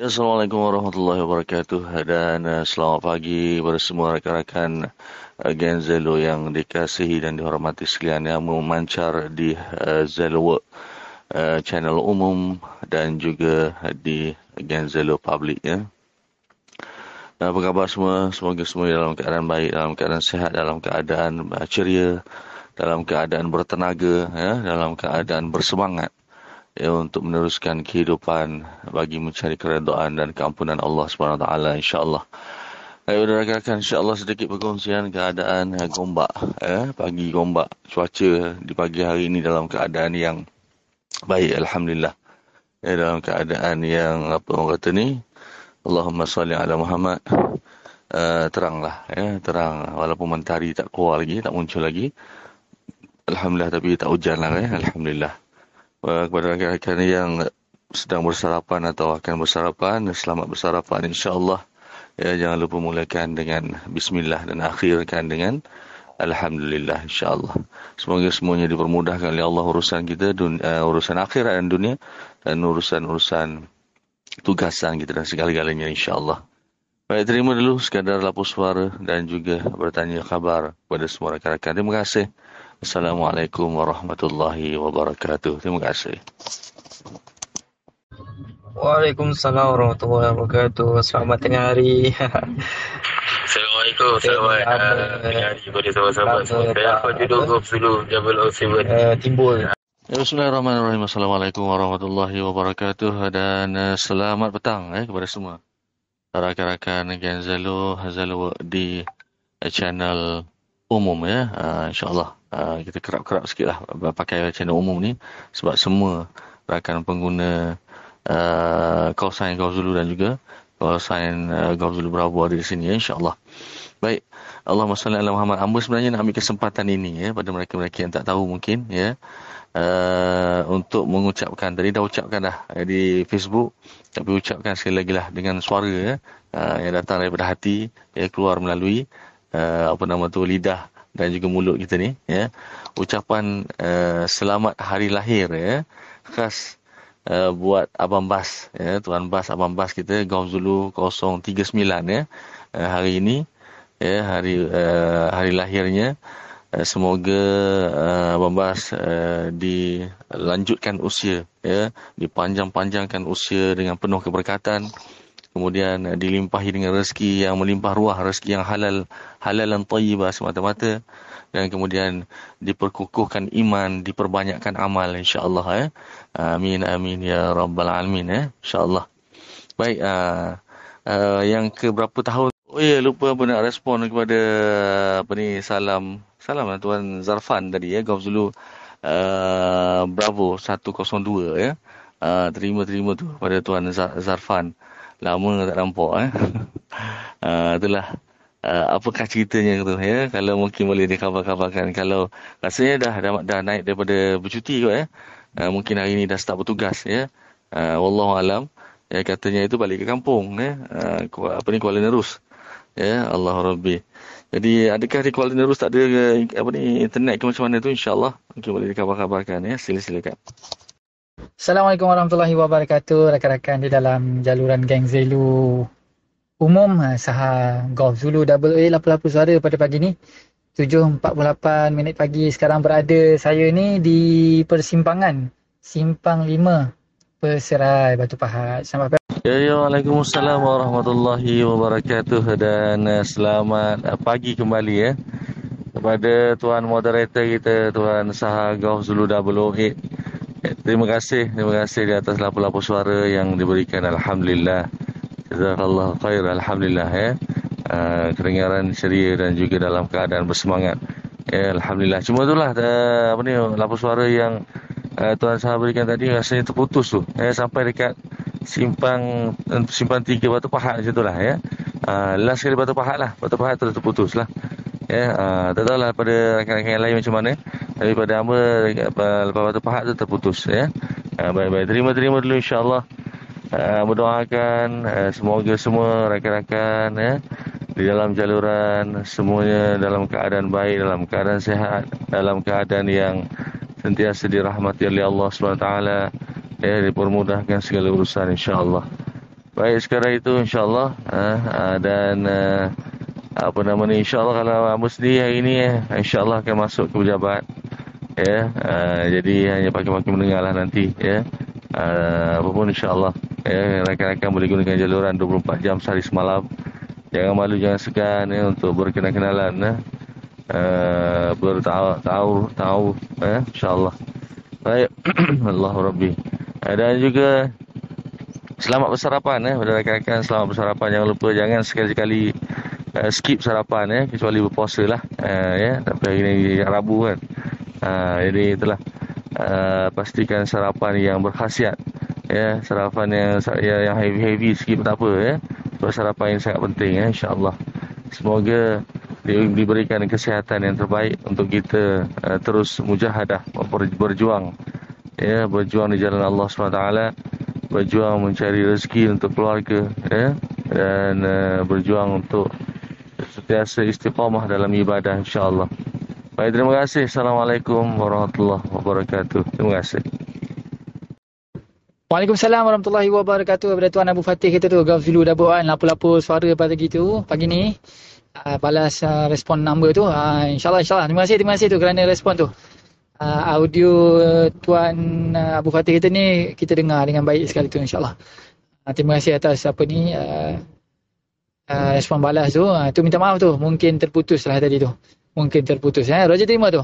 Assalamualaikum warahmatullahi wabarakatuh dan uh, selamat pagi kepada semua rakan-rakan uh, Gen Zelo yang dikasihi dan dihormati sekalian yang memancar di uh, Zelo Work channel umum dan juga di Gen Zelo Public ya. Apa khabar semua? Semoga semua dalam keadaan baik, dalam keadaan sehat, dalam keadaan ceria, dalam keadaan bertenaga, ya, dalam keadaan bersemangat ya, untuk meneruskan kehidupan bagi mencari keredaan dan keampunan Allah SWT insyaAllah. Ayo rakan insyaAllah sedikit perkongsian keadaan eh, gombak. Eh, pagi gombak. Cuaca di pagi hari ini dalam keadaan yang baik Alhamdulillah. Ya, dalam keadaan yang apa orang kata ni. Allahumma salli ala Muhammad. Uh, teranglah. Ya, terang. Walaupun mentari tak keluar lagi, tak muncul lagi. Alhamdulillah tapi tak hujan lah. Ya. Alhamdulillah kepada rakan-rakan yang sedang bersarapan atau akan bersarapan, selamat bersarapan insya-Allah. Ya, jangan lupa mulakan dengan bismillah dan akhirkan dengan alhamdulillah insya-Allah. Semoga semuanya dipermudahkan oleh Allah urusan kita, dun, uh, urusan akhirat dan dunia dan urusan-urusan tugasan kita dan segala-galanya insya-Allah. Baik, terima dulu sekadar lapor suara dan juga bertanya khabar kepada semua rakan-rakan. Terima kasih. Assalamualaikum warahmatullahi wabarakatuh. Terima kasih. Waalaikumsalam warahmatullahi wabarakatuh. Selamat tengah hari. Assalamualaikum. Selamat tengah hari kepada sahabat-sahabat semua. Saya apa judul golf dulu Jabal Al-Sibat. Uh, timbul. Ya, Bismillahirrahmanirrahim. Assalamualaikum warahmatullahi wabarakatuh. Dan uh, selamat petang eh, kepada semua. Rakan-rakan Genzalo Hazalo di uh, channel umum ya. Uh, InsyaAllah uh, kita kerap-kerap sikit lah pakai channel umum ni. Sebab semua rakan pengguna uh, kawasan Golf Zulu dan juga kawasan uh, Golf Zulu Bravo ada di sini ya insyaAllah. Baik. Allahumma salli ala Muhammad. Amba sebenarnya nak ambil kesempatan ini ya pada mereka-mereka yang tak tahu mungkin ya. Uh, untuk mengucapkan tadi dah ucapkan dah di Facebook. Tapi ucapkan sekali lagi lah dengan suara ya uh, yang datang daripada hati ya keluar melalui uh, apa nama tu lidah dan juga mulut kita ni ya. Ucapan uh, selamat hari lahir ya. Khas uh, buat abang bas ya. Tuan bas abang bas kita Golf Zulu 039 ya. Uh, hari ini ya hari uh, hari lahirnya uh, semoga uh, abang bas uh, dilanjutkan usia ya. Dipanjang-panjangkan usia dengan penuh keberkatan kemudian uh, dilimpahi dengan rezeki yang melimpah ruah, rezeki yang halal, halal dan tayyibah semata-mata dan kemudian diperkukuhkan iman, diperbanyakkan amal insya-Allah ya. Amin amin ya rabbal alamin ya. Insya-Allah. Baik uh, uh, yang ke berapa tahun Oh ya lupa apa nak respon kepada apa ni salam salam lah tuan Zarfan tadi ya Golf Zulu uh, Bravo 102 ya. Uh, terima-terima tu pada tuan Zarfan lama tak nampak eh. uh, itulah. Uh, apakah ceritanya tu ya? Kalau mungkin boleh dikhabar-khabarkan kalau rasanya dah, dah dah naik daripada bercuti kot ya. Uh, mungkin hari ni dah start bertugas ya. Uh, wallahu alam. Ya katanya itu balik ke kampung ya. Uh, apa ni Kuala Nerus ya. Allah Rabbi. Jadi adakah di Kuala Nerus tak ada apa ni internet ke macam mana tu? Insyaallah. Mungkin boleh dikhabar-khabarkan ya. Sila-silakan Assalamualaikum warahmatullahi wabarakatuh. Rakan-rakan di dalam jaluran geng Zelu umum ha, saha Golf Zulu Double A lapu-lapu suara pada pagi ni. 7.48 minit pagi sekarang berada saya ni di persimpangan. Simpang 5 Perserai Batu Pahat. Selamat pagi. Ya, ya, Waalaikumsalam warahmatullahi wabarakatuh dan uh, selamat uh, pagi kembali ya kepada tuan moderator kita tuan Saha Golf Zulu Double 08 Terima kasih, terima kasih di atas lapu-lapu suara yang diberikan. Alhamdulillah. Jazakallah khair. Alhamdulillah ya. Uh, kedengaran ceria dan juga dalam keadaan bersemangat. Ya, Alhamdulillah. Cuma itulah uh, apa ni lapu suara yang uh, Tuan Sah berikan tadi rasanya terputus tu. Ya, sampai dekat simpang simpang tiga Batu Pahat macam itulah ya. Uh, last kali Batu Pahat lah. Batu Pahat terputus lah. Ya, uh, tak tahulah pada rakan-rakan yang lain macam mana. Tapi pada hamba lepas batu pahat tu terputus ya. Ha, baik-baik. Terima-terima dulu insya-Allah. Uh, berdoakan uh, semoga semua rakan-rakan ya di dalam jaluran semuanya dalam keadaan baik, dalam keadaan sehat, dalam keadaan yang sentiasa dirahmati oleh Allah SWT ya dipermudahkan segala urusan insya-Allah. Baik sekarang itu insyaAllah dan apa nama ni insyaAllah kalau sendiri hari ini eh, insyaAllah akan masuk ke pejabat ya uh, jadi hanya pakai-pakai mendengar lah nanti ya. Uh, apapun insyaAllah. Ya rakan-rakan boleh gunakan jaluran 24 jam sehari semalam. Jangan malu jangan segan ya untuk berkenalan-kenalan ya. Uh, bertahu tahu tahu ya insyaallah. Baik Allah Rabbi. Uh, dan juga Selamat bersarapan eh pada rakan-rakan. Selamat bersarapan. Jangan lupa jangan sekali-sekali uh, skip sarapan eh kecuali berpuasa lah. Uh, ya tapi hari ni Rabu kan. Uh, jadi itulah uh, pastikan sarapan yang berkhasiat ya sarapan yang yang heavy-heavy sikit pun tak apa ya. Sebab sarapan yang sangat penting ya insya-Allah. Semoga diberikan kesihatan yang terbaik untuk kita uh, terus mujahadah berjuang ya berjuang di jalan Allah SWT berjuang mencari rezeki untuk keluarga ya dan uh, berjuang untuk sentiasa istiqamah dalam ibadah insyaallah. Baik terima kasih. Assalamualaikum warahmatullahi wabarakatuh. Terima kasih. Waalaikumsalam warahmatullahi wabarakatuh. Kepada Tuan Abu Fatih kita tu Gulf Zulu double one lapu-lapu suara pada gitu pagi ni. Uh, balas uh, respon number tu. Uh, InsyaAllah, insyaAllah. Terima kasih, terima kasih tu kerana respon tu uh, audio Tuan uh, Abu Fatih kita ni kita dengar dengan baik sekali tu insyaAllah. Uh, terima kasih atas apa ni uh, uh, respon balas tu. Uh, tu minta maaf tu. Mungkin terputus lah tadi tu. Mungkin terputus. Eh? Roger terima tu.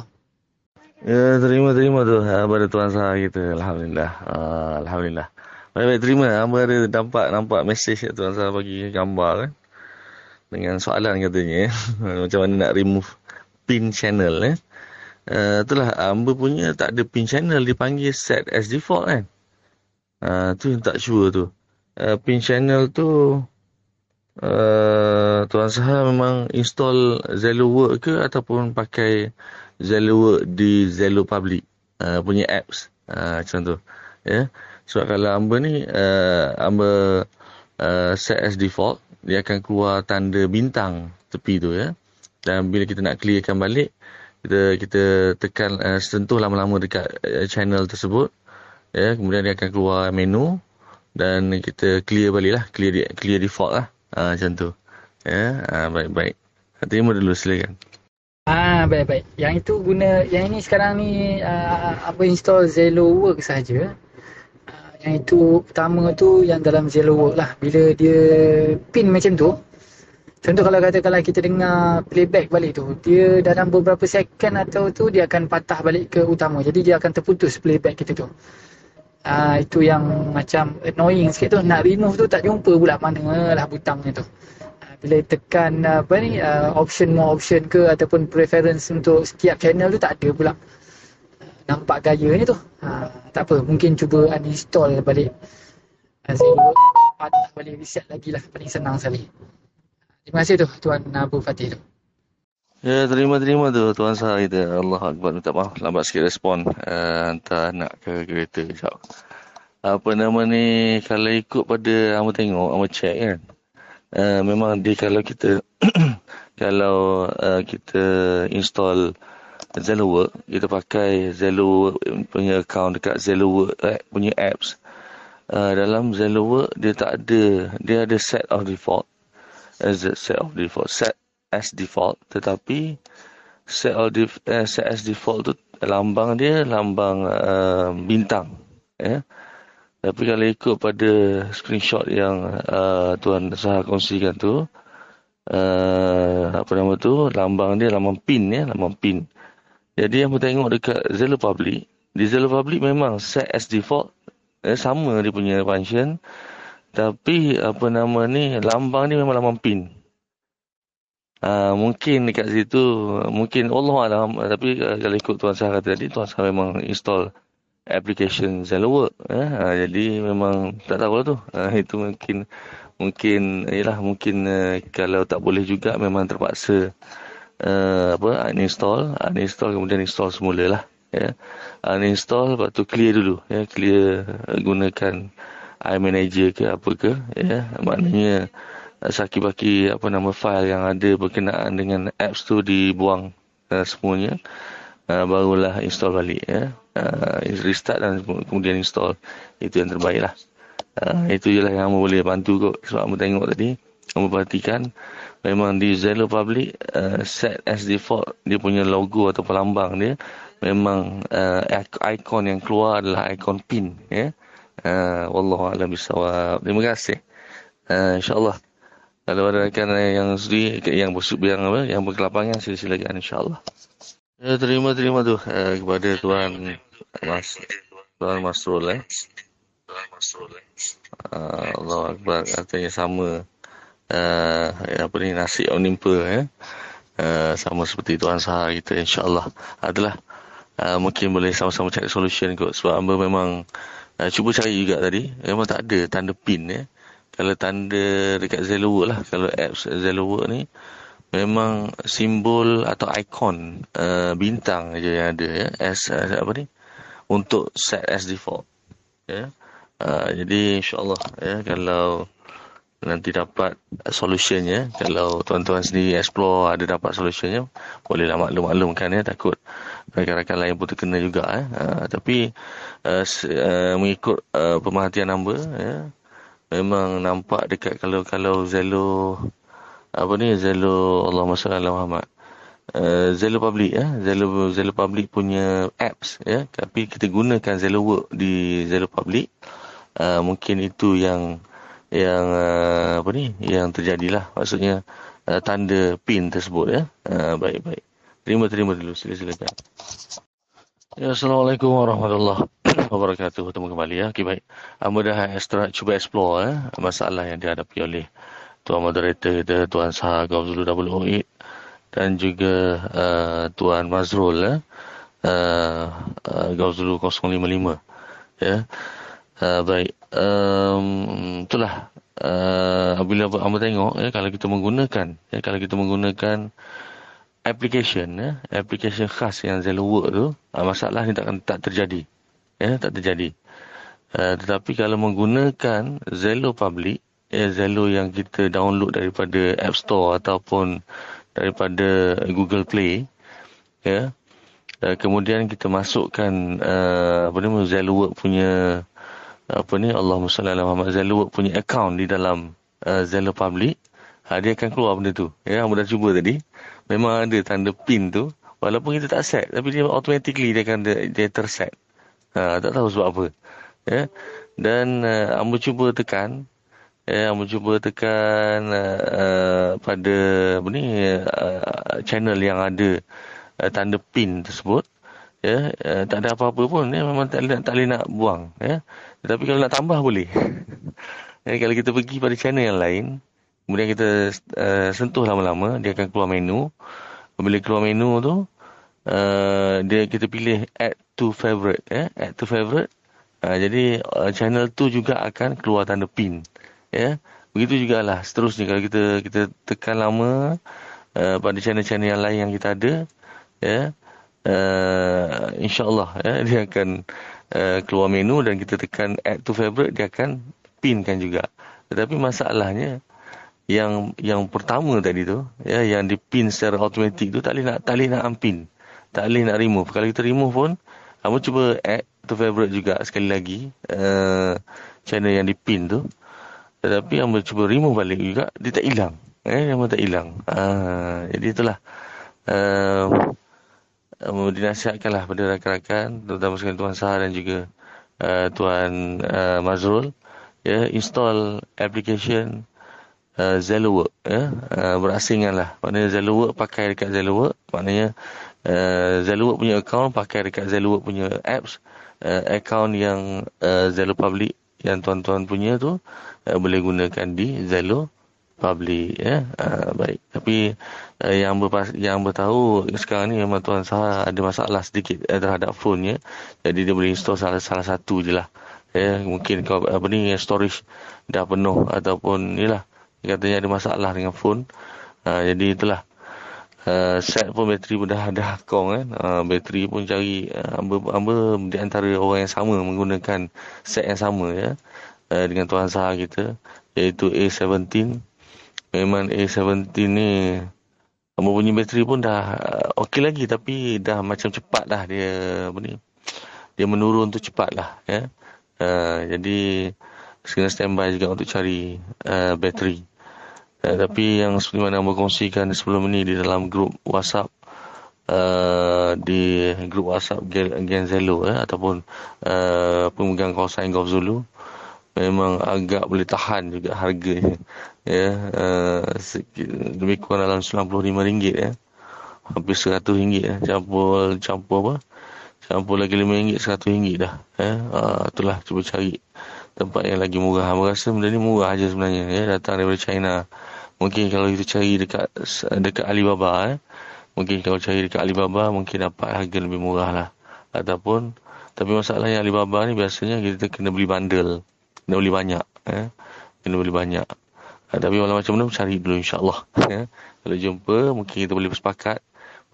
Ya, terima, terima tu. Pada Tuan Sah kita. Alhamdulillah. Uh, Alhamdulillah. Baik-baik, terima. Hamba ada nampak, nampak mesej Tuan Sah bagi gambar kan. Dengan soalan katanya. Macam mana nak remove pin channel eh. Uh, itulah Amber punya tak ada pin channel dipanggil set as default kan. Uh, tu yang tak sure tu. Uh, pin channel tu uh, Tuan Saha memang install Zello Work ke ataupun pakai Zello Work di Zello Public uh, punya apps. Uh, macam tu. Ya. Yeah. Sebab kalau Amber ni uh, Amber uh, set as default dia akan keluar tanda bintang tepi tu ya. Dan bila kita nak clearkan balik kita kita tekan uh, sentuh lama-lama dekat uh, channel tersebut ya kemudian dia akan keluar menu dan kita clear balik lah clear clear default lah uh, macam tu. Ya uh, baik-baik. Terima dulu silakan. Ah baik-baik. Yang itu guna yang ini sekarang ni uh, apa install Zello Work saja uh, yang itu pertama tu yang dalam Zello Work lah. Bila dia pin macam tu Contoh kalau kata kalau kita dengar playback balik tu, dia dalam beberapa second atau tu dia akan patah balik ke utama. Jadi dia akan terputus playback kita tu. Uh, itu yang macam annoying sikit tu. Nak remove tu tak jumpa pula mana lah butangnya tu. Uh, bila tekan uh, apa ni, uh, option more option ke ataupun preference untuk setiap channel tu tak ada pula. Nampak gayanya tu. Uh, tak apa, mungkin cuba uninstall balik. Uh, patah balik reset lagi lah. Paling senang sekali. Terima kasih tu Tuan Abu Fatih tu. Ya, terima-terima tu Tuan Sah kita. Allah Akbar. Minta maaf lambat sikit respon. Uh, hantar anak ke kereta. Sekejap. Apa nama ni, kalau ikut pada Amba tengok, Amba check kan. Uh, memang dia kalau kita kalau uh, kita install Zello Work, kita pakai Zello punya account dekat Zello Work eh, punya apps. Uh, dalam Zello Work, dia tak ada, dia ada set of default a set of default set as default tetapi def, uh, set as default tu lambang dia lambang uh, bintang ya yeah. tapi kalau ikut pada screenshot yang uh, tuan saya kongsikan tu uh, apa nama tu lambang dia lambang pin ya lambang pin jadi yang tengok dekat Zello Public di Zello Public memang set as default eh, sama dia punya function tapi apa nama ni lambang ni memang lambang pin. Uh, mungkin dekat situ mungkin Allah alam tapi uh, kalau ikut tuan saya kata tadi tuan saya memang install application Zello Work eh? uh, jadi memang tak tahu lah tu. Uh, itu mungkin mungkin ialah mungkin uh, kalau tak boleh juga memang terpaksa uh, apa uninstall. Uninstall kemudian install semula lah ya. Uninstall lepas tu clear dulu ya. Clear uh, gunakan iManager ke apa ke ya. Maknanya saki-baki apa nama file yang ada berkenaan dengan apps tu dibuang uh, semuanya uh, barulah install balik ya uh, restart dan kemudian install itu yang terbaik lah Uh, itu je lah yang Amba boleh bantu kot. Sebab Amba tengok tadi. Amba perhatikan. Memang di Zello Public. Uh, set as default. Dia punya logo atau pelambang dia. Memang uh, ikon yang keluar adalah ikon pin. Ya. Uh, Wallahualam bisawab. Terima kasih. Uh, InsyaAllah. Kalau ada rakan yang sudi, yang bersub, yang apa, yang berkelapangan, sila-silakan insyaAllah. Ya, terima terima tu uh, kepada tuan Mas Tuan Masrul eh. Uh, Allah Akbar katanya sama uh, apa ni nasi yang nimpa eh. Uh, sama seperti tuan Sahar kita insyaallah adalah uh, mungkin boleh sama-sama cari solution kot sebab hamba memang uh, cuba cari juga tadi memang tak ada tanda pin eh. Kalau tanda dekat Zello lah kalau apps Zello ni memang simbol atau ikon uh, bintang aja yang ada ya. As, as apa ni? Untuk set as default ya. Uh, jadi insyaallah ya kalau nanti dapat solutionnya kalau tuan-tuan sendiri explore ada dapat solutionnya bolehlah maklum-maklumkan ya. Takut rakan-rakan lain pun terkena juga ya. Uh, tapi uh, uh, mengikut uh, pemerhatian number ya memang nampak dekat kalau kalau Zelo apa ni Zelo Allah SWT Muhammad. Uh, Zelo Public ya. Zelo Zelo Public punya apps ya. Tapi kita gunakan Zelo Work di Zelo Public. Uh, mungkin itu yang yang uh, apa ni yang terjadilah. Maksudnya uh, tanda pin tersebut ya. Uh, baik baik terima terima dulu. Sila silakan Ya, Assalamualaikum warahmatullahi wabarakatuh. Bertemu kembali ya. Okay, baik. Amba dah extra, cuba explore eh, masalah yang dihadapi oleh Tuan Moderator kita, Tuan Sahar Gawzulu 008 dan juga uh, Tuan Mazrul eh, uh, uh, Gawzulu 055. Ya. Uh, baik. Um, itulah. Uh, bila amba tengok, ya, kalau kita menggunakan, ya, kalau kita menggunakan application ya, application khas yang Zello work tu, uh, masalah ni takkan tak terjadi. Ya, tak terjadi. Uh, tetapi kalau menggunakan Zello public, ya Zello yang kita download daripada App Store ataupun daripada Google Play, ya. Uh, kemudian kita masukkan uh, apa ni Zello work punya apa ni Allahumma salli ala Muhammad Zello work punya account di dalam uh, Zello public, ha, dia akan keluar benda tu. Ya, hamba dah cuba tadi memang ada tanda pin tu. Walaupun kita tak set tapi dia automatically dia akan dia, dia terset. Ha, tak tahu sebab apa. Ya. Dan uh, ambo cuba tekan. Ya ambo cuba tekan uh, pada apa ni uh, channel yang ada uh, tanda pin tersebut. Ya uh, tak ada apa-apa pun. Ya memang tak tak boleh nak buang. Ya. Tetapi kalau nak tambah boleh. Ya, kalau kita pergi pada channel yang lain Kemudian kita uh, sentuh lama-lama, dia akan keluar menu. Bila keluar menu tu, uh, dia kita pilih add to favorite. Eh? Add to favorite. Uh, jadi uh, channel tu juga akan keluar tanda pin. Ya? Begitu juga lah seterusnya kalau kita kita tekan lama uh, pada channel-channel yang lain yang kita ada. Ya? Uh, InsyaAllah ya? dia akan uh, keluar menu dan kita tekan add to favorite, dia akan pinkan juga. Tetapi masalahnya, yang yang pertama tadi tu ya yang dipin secara automatik tu tak boleh nak tak boleh nak unpin. Tak boleh nak remove. Kalau kita remove pun kamu cuba add to favorite juga sekali lagi uh, channel yang dipin tu. Tetapi yang cuba remove balik juga dia tak hilang. Eh memang tak hilang. Uh, jadi itulah. Uh, uh, dinasihatkanlah pada rakan-rakan terutama sekali tuan Sahar dan juga uh, tuan uh, Mazrul ya install application uh, ya. Uh, berasingan lah maknanya Zello Work pakai dekat Zello Work. Maknanya uh, Zello Work punya account pakai dekat Zello Work punya apps. Uh, account yang uh, Zello Public yang tuan-tuan punya tu uh, boleh gunakan di Zello Public ya. Uh, baik. Tapi uh, yang berpas yang bertahu sekarang ni memang tuan saya ada masalah sedikit uh, terhadap phone ya. Jadi dia boleh install salah salah satu je lah ya. Mungkin kau apa ni storage dah penuh ataupun inilah katanya ada masalah dengan phone. Uh, jadi itulah. Uh, set pun bateri pun dah dah kong kan. Uh, bateri pun cari uh, amba di antara orang yang sama menggunakan set yang sama ya. Uh, dengan tuan sahar kita. Iaitu A17. Memang A17 ni amba punya bateri pun dah okey lagi tapi dah macam cepat dah dia apa ni. Dia menurun tu cepat lah ya. Uh, jadi kena standby juga untuk cari uh, bateri. Uh, tapi yang seperti mana yang berkongsikan sebelum ini di dalam grup WhatsApp uh, di grup WhatsApp Genzelo eh, ataupun uh, pemegang kawasan Golf Zulu memang agak boleh tahan juga harganya ya. Uh, lebih kurang dalam RM95 ya. Hampir RM100 ya. Campur campur apa? Campur lagi RM5 RM100 dah ya. Uh, itulah cuba cari tempat yang lagi murah. Aku rasa benda ni murah aja sebenarnya ya. Datang daripada China. Mungkin kalau kita cari dekat dekat Alibaba eh. Mungkin kalau cari dekat Alibaba mungkin dapat harga lebih murah lah. Ataupun tapi masalahnya Alibaba ni biasanya kita kena beli bundle. Kena beli banyak eh. Kena beli banyak. Uh, tapi walau macam mana cari dulu insyaallah ya. Kalau jumpa mungkin kita boleh bersepakat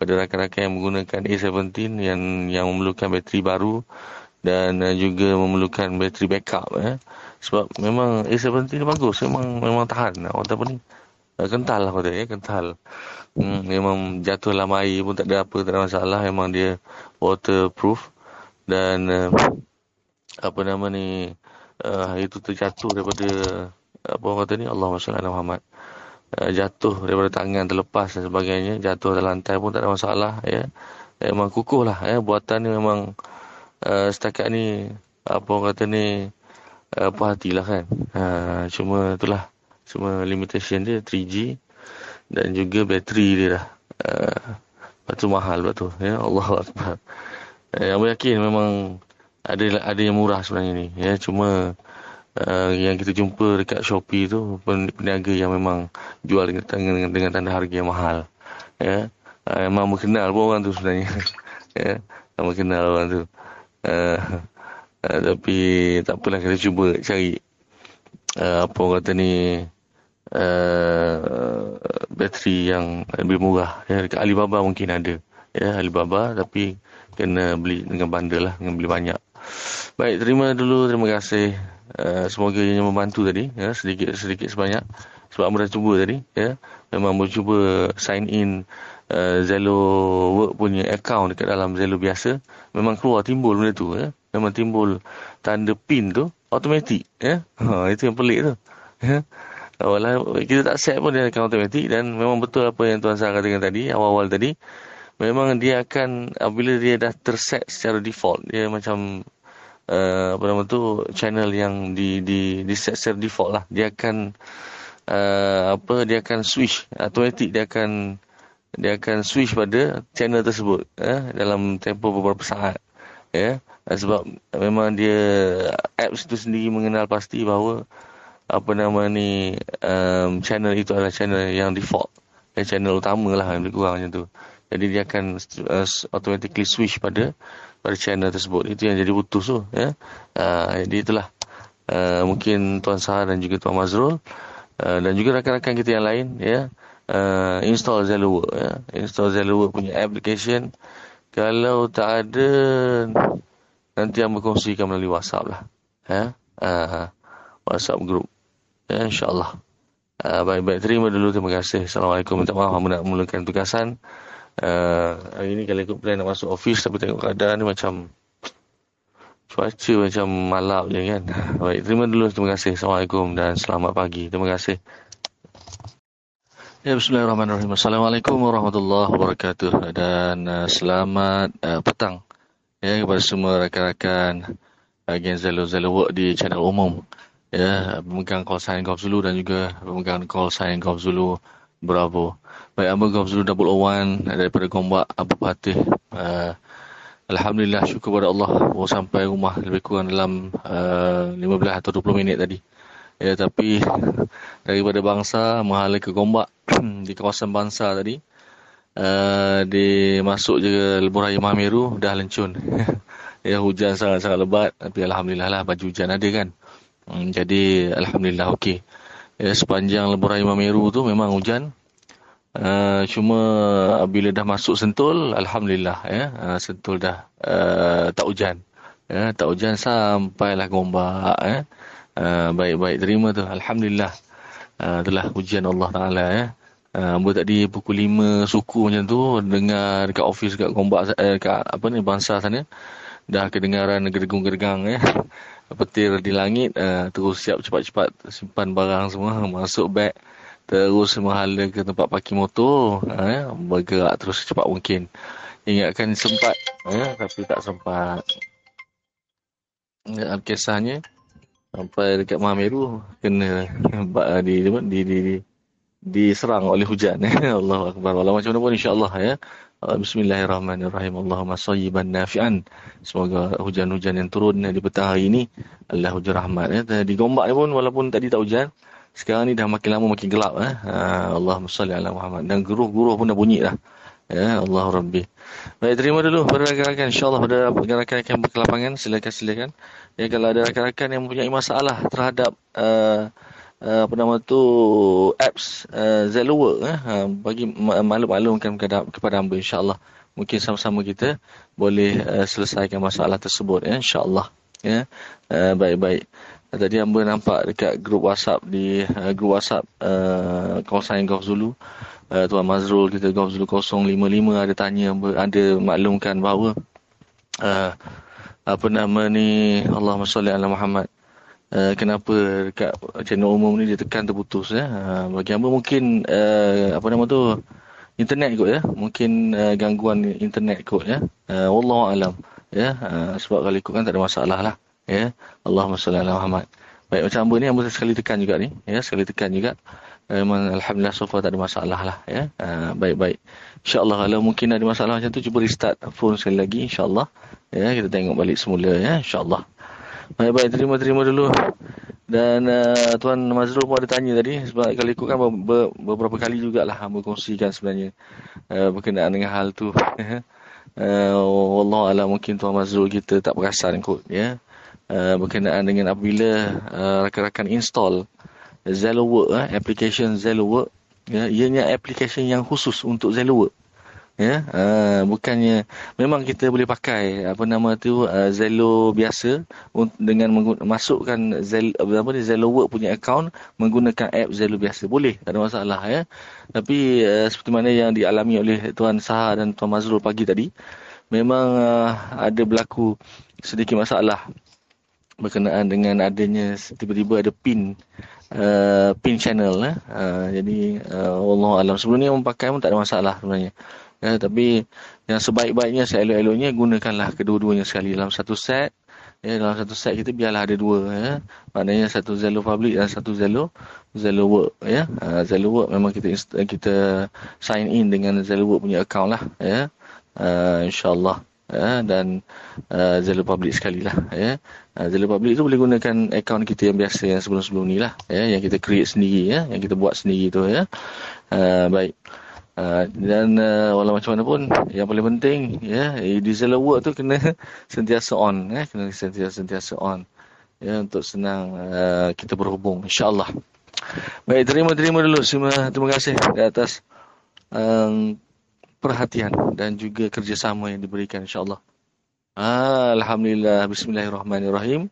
pada rakan-rakan yang menggunakan A17 yang yang memerlukan bateri baru dan uh, juga memerlukan bateri backup eh. Sebab memang A17 ni bagus memang memang tahan. Apa ni uh, kental lah kata ya kental. Hmm, memang jatuh dalam air pun tak ada apa tak ada masalah. Memang dia waterproof. Dan uh, apa nama ni uh, itu terjatuh daripada apa orang kata ni salli ala Muhammad. Uh, jatuh daripada tangan terlepas dan sebagainya. Jatuh dalam lantai pun tak ada masalah ya. Memang kukuh lah ya. Buatan ni memang uh, setakat ni apa orang kata ni uh, puas hatilah kan? Uh, cuma itulah. Cuma limitation dia 3G dan juga bateri dia dah. Uh, tu mahal tu ya? Allah Akbar. Uh, yang yakin memang ada ada yang murah sebenarnya ni ya? Cuma uh, yang kita jumpa dekat Shopee tu peniaga yang memang jual dengan dengan, dengan tanda harga yang mahal ya? Uh, memang berkenal pun orang tu sebenarnya ya? Memang kenal orang tu uh, uh, tapi tak apalah kita cuba cari uh, apa orang kata ni uh, bateri yang lebih murah ya dekat Alibaba mungkin ada ya Alibaba tapi kena beli dengan bundle lah dengan beli banyak Baik, terima dulu. Terima kasih. Uh, semoga ia membantu tadi. Ya, sedikit sedikit sebanyak. Sebab dah cuba tadi. Ya. Memang mau cuba sign in uh, Zelo Work punya account dekat dalam Zelo biasa. Memang keluar timbul benda tu. Ya. Memang timbul tanda pin tu. Automatik. Ya. Ha, itu yang pelik tu. Ya. Walau kita tak set pun dia akan automatik. Dan memang betul apa yang Tuan Sarah katakan tadi. Awal-awal tadi. Memang dia akan, apabila dia dah terset secara default, dia macam uh, apa nama tu channel yang di di di set secara default lah dia akan uh, apa dia akan switch automatic dia akan dia akan switch pada channel tersebut eh, dalam tempoh beberapa saat ya yeah. sebab memang dia apps itu sendiri mengenal pasti bahawa apa nama ni um, channel itu adalah channel yang default eh, channel utama lah lebih kurang macam tu jadi dia akan uh, automatically switch pada pada channel tersebut. Itu yang jadi putus tu. Ya. Uh, jadi itulah. Uh, mungkin Tuan Sahar dan juga Tuan Mazrul. Uh, dan juga rakan-rakan kita yang lain. Ya. Uh, install Zello Ya. Install Zello punya application. Kalau tak ada, nanti yang berkongsikan melalui WhatsApp lah. Ya. Uh, WhatsApp group. Ya, InsyaAllah. Uh, baik-baik. Terima dulu. Terima kasih. Assalamualaikum. Minta maaf. Aku nak mulakan tugasan. Uh, hari ni kalau ikut plan nak masuk office tapi tengok keadaan ni macam cuaca macam malap je kan. Baik, terima dulu. Terima kasih. Assalamualaikum dan selamat pagi. Terima kasih. Ya, bismillahirrahmanirrahim. Assalamualaikum warahmatullahi wabarakatuh. Dan uh, selamat uh, petang ya, kepada semua rakan-rakan uh, Genzalo Zalo Work di channel umum. Ya, pemegang call sign Golf Zulu dan juga pemegang call sign Golf Zulu Bravo. Baik, Amba Golf Zulu Double One daripada Gombak Abu Patih. Uh, Alhamdulillah, syukur kepada Allah. Oh, sampai rumah lebih kurang dalam uh, 15 atau 20 minit tadi. Ya, tapi daripada bangsa, mahala ke Gombak di kawasan bangsa tadi. Uh, di masuk je lebuh raya Mahameru, dah lencun. ya, hujan sangat-sangat lebat. Tapi Alhamdulillah lah, baju hujan ada kan. Hmm, jadi, Alhamdulillah, okey. Ya, sepanjang lebuh raya Mahameru tu memang hujan. Uh, cuma bila dah masuk Sentul, Alhamdulillah ya, uh, Sentul dah uh, tak hujan. Ya, tak hujan sampailah Gombak ya. Uh, baik-baik terima tu, Alhamdulillah. Uh, itulah ujian Allah Ta'ala ya. Uh, Ambil tadi pukul 5 suku macam tu, dengar dekat ofis dekat Gombak, eh, dekat apa ni, bangsa sana. dah kedengaran gergung-gergang ya. Petir di langit, uh, terus siap cepat-cepat simpan barang semua, masuk beg, terus menghala ke tempat parking motor, uh, ya. bergerak terus secepat mungkin. Ingatkan sempat, ya, tapi tak sempat. Ya, kisahnya, sampai dekat Mahameru, kena di, di, di, di, diserang oleh hujan. Allah Akbar. Walau macam mana pun insyaAllah ya. Uh, Bismillahirrahmanirrahim. Allahumma sayyiban nafi'an. Semoga hujan-hujan yang turun di petang hari ini adalah hujan rahmat. Ya. Di Gombak ni pun walaupun tadi tak hujan. Sekarang ni dah makin lama makin gelap. Ya. Uh, Allahumma salli ala Muhammad. Dan guruh-guruh pun dah bunyi dah. Ya Allah Rabbi. Baik, terima dulu pada rakan-rakan. InsyaAllah pada rakan-rakan yang berkelapangan. Silakan-silakan. Ya, kalau ada rakan-rakan yang mempunyai masalah terhadap uh, uh, apa nama tu apps uh, Zello Work eh uh, bagi maklum-maklumkan kepada kepada hamba insyaallah mungkin sama-sama kita boleh uh, selesaikan masalah tersebut ya insyaallah ya uh, baik-baik tadi hamba nampak dekat grup WhatsApp di uh, grup WhatsApp uh, kawasan Golf Zulu uh, tuan Mazrul kita Golf Zulu 055 ada tanya ada maklumkan bahawa uh, apa nama ni Allahumma salli ala Muhammad uh, kenapa dekat channel umum ni dia tekan terputus ya. Uh, bagi hamba mungkin uh, apa nama tu internet kot ya. Mungkin uh, gangguan internet kot ya. Uh, wallahu alam ya. Uh, sebab kalau ikut kan tak ada masalah lah ya. Allahumma salli ala Muhammad. Baik macam hamba ni hamba sekali tekan juga ni ya, sekali tekan juga. Memang Alhamdulillah so far tak ada masalah lah ya. Uh, baik-baik. InsyaAllah kalau mungkin ada masalah macam tu cuba restart phone sekali lagi insyaAllah. Ya, kita tengok balik semula ya insyaAllah. Baik-baik, terima-terima dulu. Dan uh, Tuan Mazrul pun ada tanya tadi. Sebab kalau ikutkan ber, beberapa kali jugalah hamba kongsikan sebenarnya. Uh, berkenaan dengan hal tu. uh, Allah Allah mungkin Tuan Mazrul kita tak perasan kot. Ya. Uh, berkenaan dengan apabila uh, rakan-rakan install Zello Work, uh, application Zello Work. Ya, ianya application yang khusus untuk Zello Work ya uh, bukannya memang kita boleh pakai apa nama tu uh, Zello biasa dengan masukkan Zello apa ni Zello Work punya account menggunakan app Zello biasa. Boleh tak ada masalah ya. Tapi uh, seperti mana yang dialami oleh tuan Saha dan tuan Mazrul pagi tadi memang uh, ada berlaku sedikit masalah berkenaan dengan adanya tiba-tiba ada pin uh, pin channel eh. uh, jadi uh, Allah alam sebelum ni orang pakai pun tak ada masalah sebenarnya Ya, tapi yang sebaik-baiknya, seelok-eloknya gunakanlah kedua-duanya sekali dalam satu set. Ya, dalam satu set kita biarlah ada dua. Ya. Maknanya satu Zello Public dan satu Zello Zello Work. Ya. Uh, Zello Work memang kita kita sign in dengan Zello Work punya account lah. Ya. Uh, InsyaAllah. Ya, dan uh, Zello Public sekali lah. Ya. Uh, Zello Public tu boleh gunakan account kita yang biasa yang sebelum-sebelum ni lah. Ya, yang kita create sendiri. Ya, yang kita buat sendiri tu. Ya. Uh, baik. Uh, dan uh, walau macam mana pun yang paling penting ya yeah, diesel work tu kena sentiasa on ya kena sentiasa sentiasa on ya untuk senang uh, kita berhubung insyaallah baik terima terima dulu semua terima kasih di atas um, perhatian dan juga kerjasama yang diberikan insyaallah ah, alhamdulillah bismillahirrahmanirrahim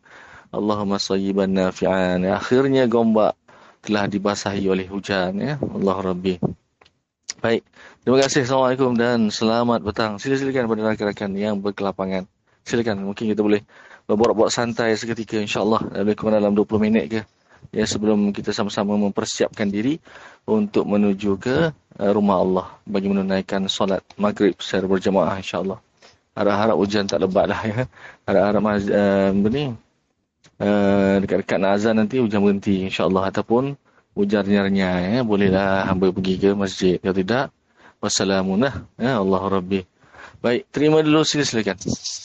Allahumma sayyiban nafi'an akhirnya gombak telah dibasahi oleh hujan ya Allah Rabbi Baik. Terima kasih. Assalamualaikum dan selamat petang. Sila-silakan pada rakan-rakan yang berkelapangan. Silakan. Mungkin kita boleh berbuat-buat santai seketika insyaAllah. Lebih kurang dalam 20 minit ke. Ya, sebelum kita sama-sama mempersiapkan diri untuk menuju ke uh, rumah Allah bagi menunaikan solat maghrib secara berjamaah insyaAllah. Harap-harap hujan tak lebat lah ya. Harap-harap uh, ni, uh, dekat-dekat nak azan nanti hujan berhenti insyaAllah. Ataupun ujarnya ya. Bolehlah hamba pergi ke masjid. Kalau tidak wassalamunah ya. Allah rabbi baik terima dulu. Sila silakan